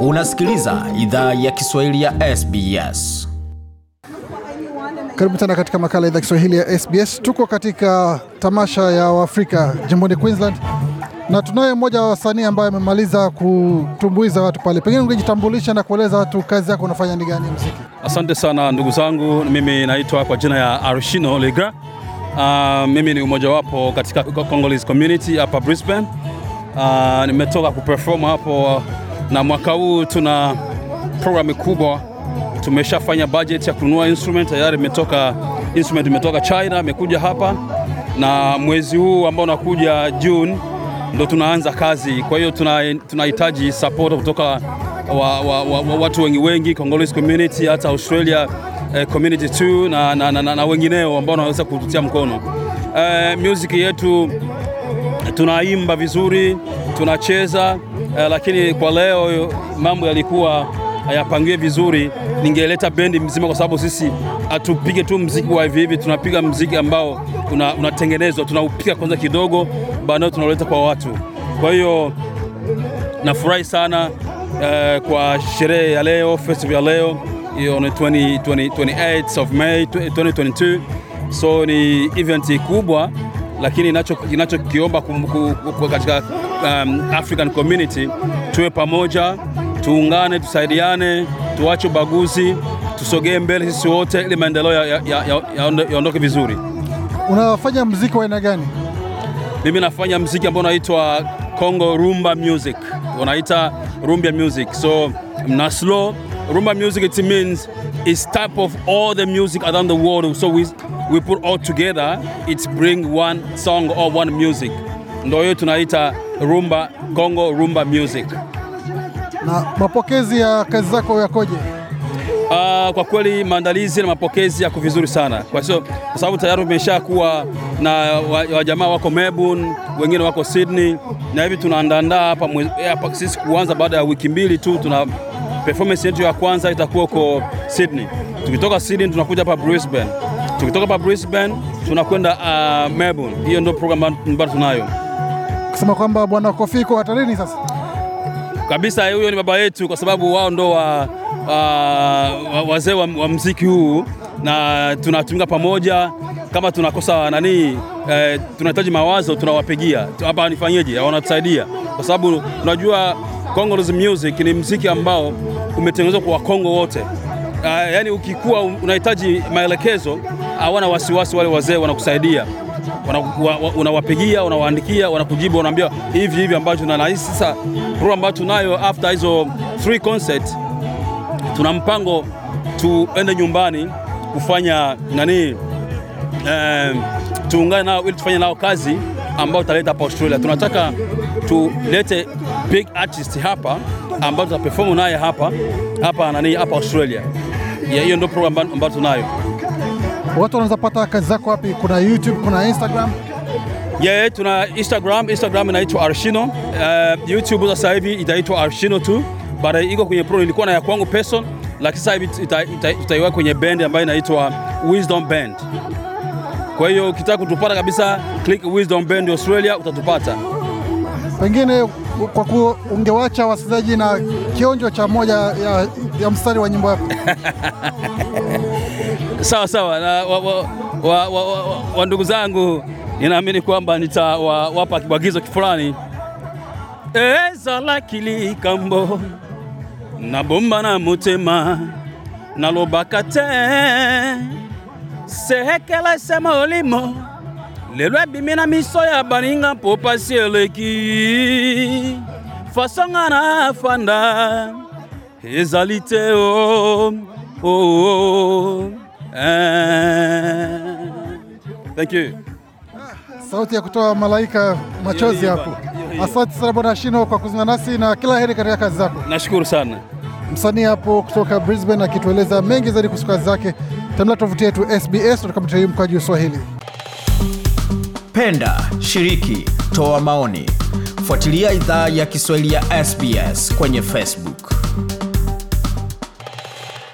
Unasikiliza idhaa ya Kiswahili ya SBS. Karibu tena katika makala ya idhaa Kiswahili ya SBS. Tuko katika tamasha ya Waafrika jimboni Queensland, na tunaye mmoja wa wasanii ambaye amemaliza kutumbuiza watu pale. Pengine ungejitambulisha na kueleza watu kazi yako unafanya ni gani mziki muziki? Asante sana ndugu zangu, mimi naitwa kwa jina ya Arshino Legra. Uh, mimi ni mmojawapo katika Congolese community hapa Brisbane. Uh, nimetoka kuperform hapo na mwaka huu tuna programu kubwa. Tumeshafanya budget ya kununua instrument tayari, imetoka instrument imetoka China, imekuja hapa, na mwezi huu ambao unakuja June ndo tunaanza kazi. Kwa hiyo tunahitaji tuna support kutoka wa, wa, wa, wa, watu wengi wengi Congolese community, hata Australia eh, community too na, na, na, na, wengineo ambao wanaweza kututia mkono. Eh, music yetu tunaimba vizuri, tunacheza eh, lakini kwa leo mambo yalikuwa hayapangiwe vizuri. Ningeleta bendi mzima, kwa sababu sisi hatupige tu mziki wa hivi hivi, tunapiga mziki ambao unatengenezwa, una tunaupiga kwanza kidogo, baadaye tunauleta kwa watu. Kwa hiyo nafurahi sana eh, kwa sherehe ya leo, festival ya leo on 20, 20, 28 of May 2022. So ni event kubwa, lakini inachokiomba katika um, African community tuwe pamoja, tuungane, tusaidiane, tuache ubaguzi, tusogee mbele sisi wote ili maendeleo yaondoke ya, ya, ya vizuri. Unafanya mziki wa aina gani? Mimi nafanya mziki ambao unaitwa Congo Rumba Music, wanaita Rumba Music. So na slow Rumba music it means it's type of all the music around the world. So we, we put all together, it bring one song or one music. Ndio hiyo tunaita rumba, Kongo Rumba Music. Na mapokezi ya kazi zako yakoje? Uh, kwa kweli maandalizi na mapokezi yako vizuri sana, kwa sio kwa sababu tayari tumesha kuwa na wajamaa wa wako Melbourne, wengine wako Sydney, na hivi tunaandaandaa hapa hapa sisi kuanza baada ya wiki mbili tu tuna performance yetu ya kwanza itakuwa huko Sydney. Tukitoka Sydney tunakuja hapa Brisbane. Tukitoka hapa Brisbane tunakwenda uh, Melbourne. Hiyo ndio program ambayo tunayo. Kusema kwamba bwana Kofi iko hatarini sasa kabisa. Huyo ni baba yetu, kwa sababu wao ndo wa, wa, wazee wa, wa mziki huu na tunatumika pamoja. Kama tunakosa nani eh, tunahitaji mawazo tunawapigia hapa, nifanyeje? Wanatusaidia kwa sababu unajua Congolese music ni mziki ambao umetengenezwa kwa Wakongo wote. Uh, yani ukikuwa unahitaji maelekezo, hawana wasiwasi, wale wazee wanakusaidia, unawapigia, unawaandikia, wanakujibu, wanaambia hivi hivi ambacho na nahisi. Sasa program ambayo tunayo after hizo three concert, tuna mpango tuende nyumbani kufanya nani, eh, tuungane nao ili tufanye nao kazi ambao tutaleta hapa Australia. Tunataka tulete big artist hapa ambao tutaperform naye hapa hapa nani hapa Australia. Hiyo ndio program ambayo tunayo. Watu wanaweza pata kazi zako wapi? Kuna YouTube, kuna Instagram? Yeah, tuna Instagram, Instagram inaitwa Arshino. Uh, YouTube sasa hivi itaitwa Arshino tu. Baada iko kwenye pro ilikuwa na ya kwangu person, lakini sasa hivi tutaiweka kwenye band ambayo inaitwa Wisdom Band. Kwa hiyo ukitaka kutupata kabisa, click Wisdom Band Australia utatupata. Pengine kwa kuwa ungewacha wasikilizaji na kionjo cha moja ya, ya mstari wa nyimbo yako sawa sawa. Na wa, wa, wa, wa, wa, wa ndugu zangu, ninaamini kwamba nitawapa kibwagizo kifulani eza la kilikambo na bomba na motema nalobaka te sehekela sema olimo lelo ebimi na miso ya baninga mpo pasi eleki fasonga na fanda ezali te o oh, oh, eh. Thank you. Sauti ya kutoa malaika machozi hapo. Asante sana Bwana Shino kwa kuzungumza nasi na kila heri katika kazi zako. Nashukuru sana. Msanii hapo kutoka Brisbane akitueleza mengi zaidi kuhusu kazi zake. Tembelea tovuti yetu SBS mkwaju Swahili. Penda, shiriki, toa maoni. Fuatilia idhaa ya Kiswahili ya SBS kwenye Facebook.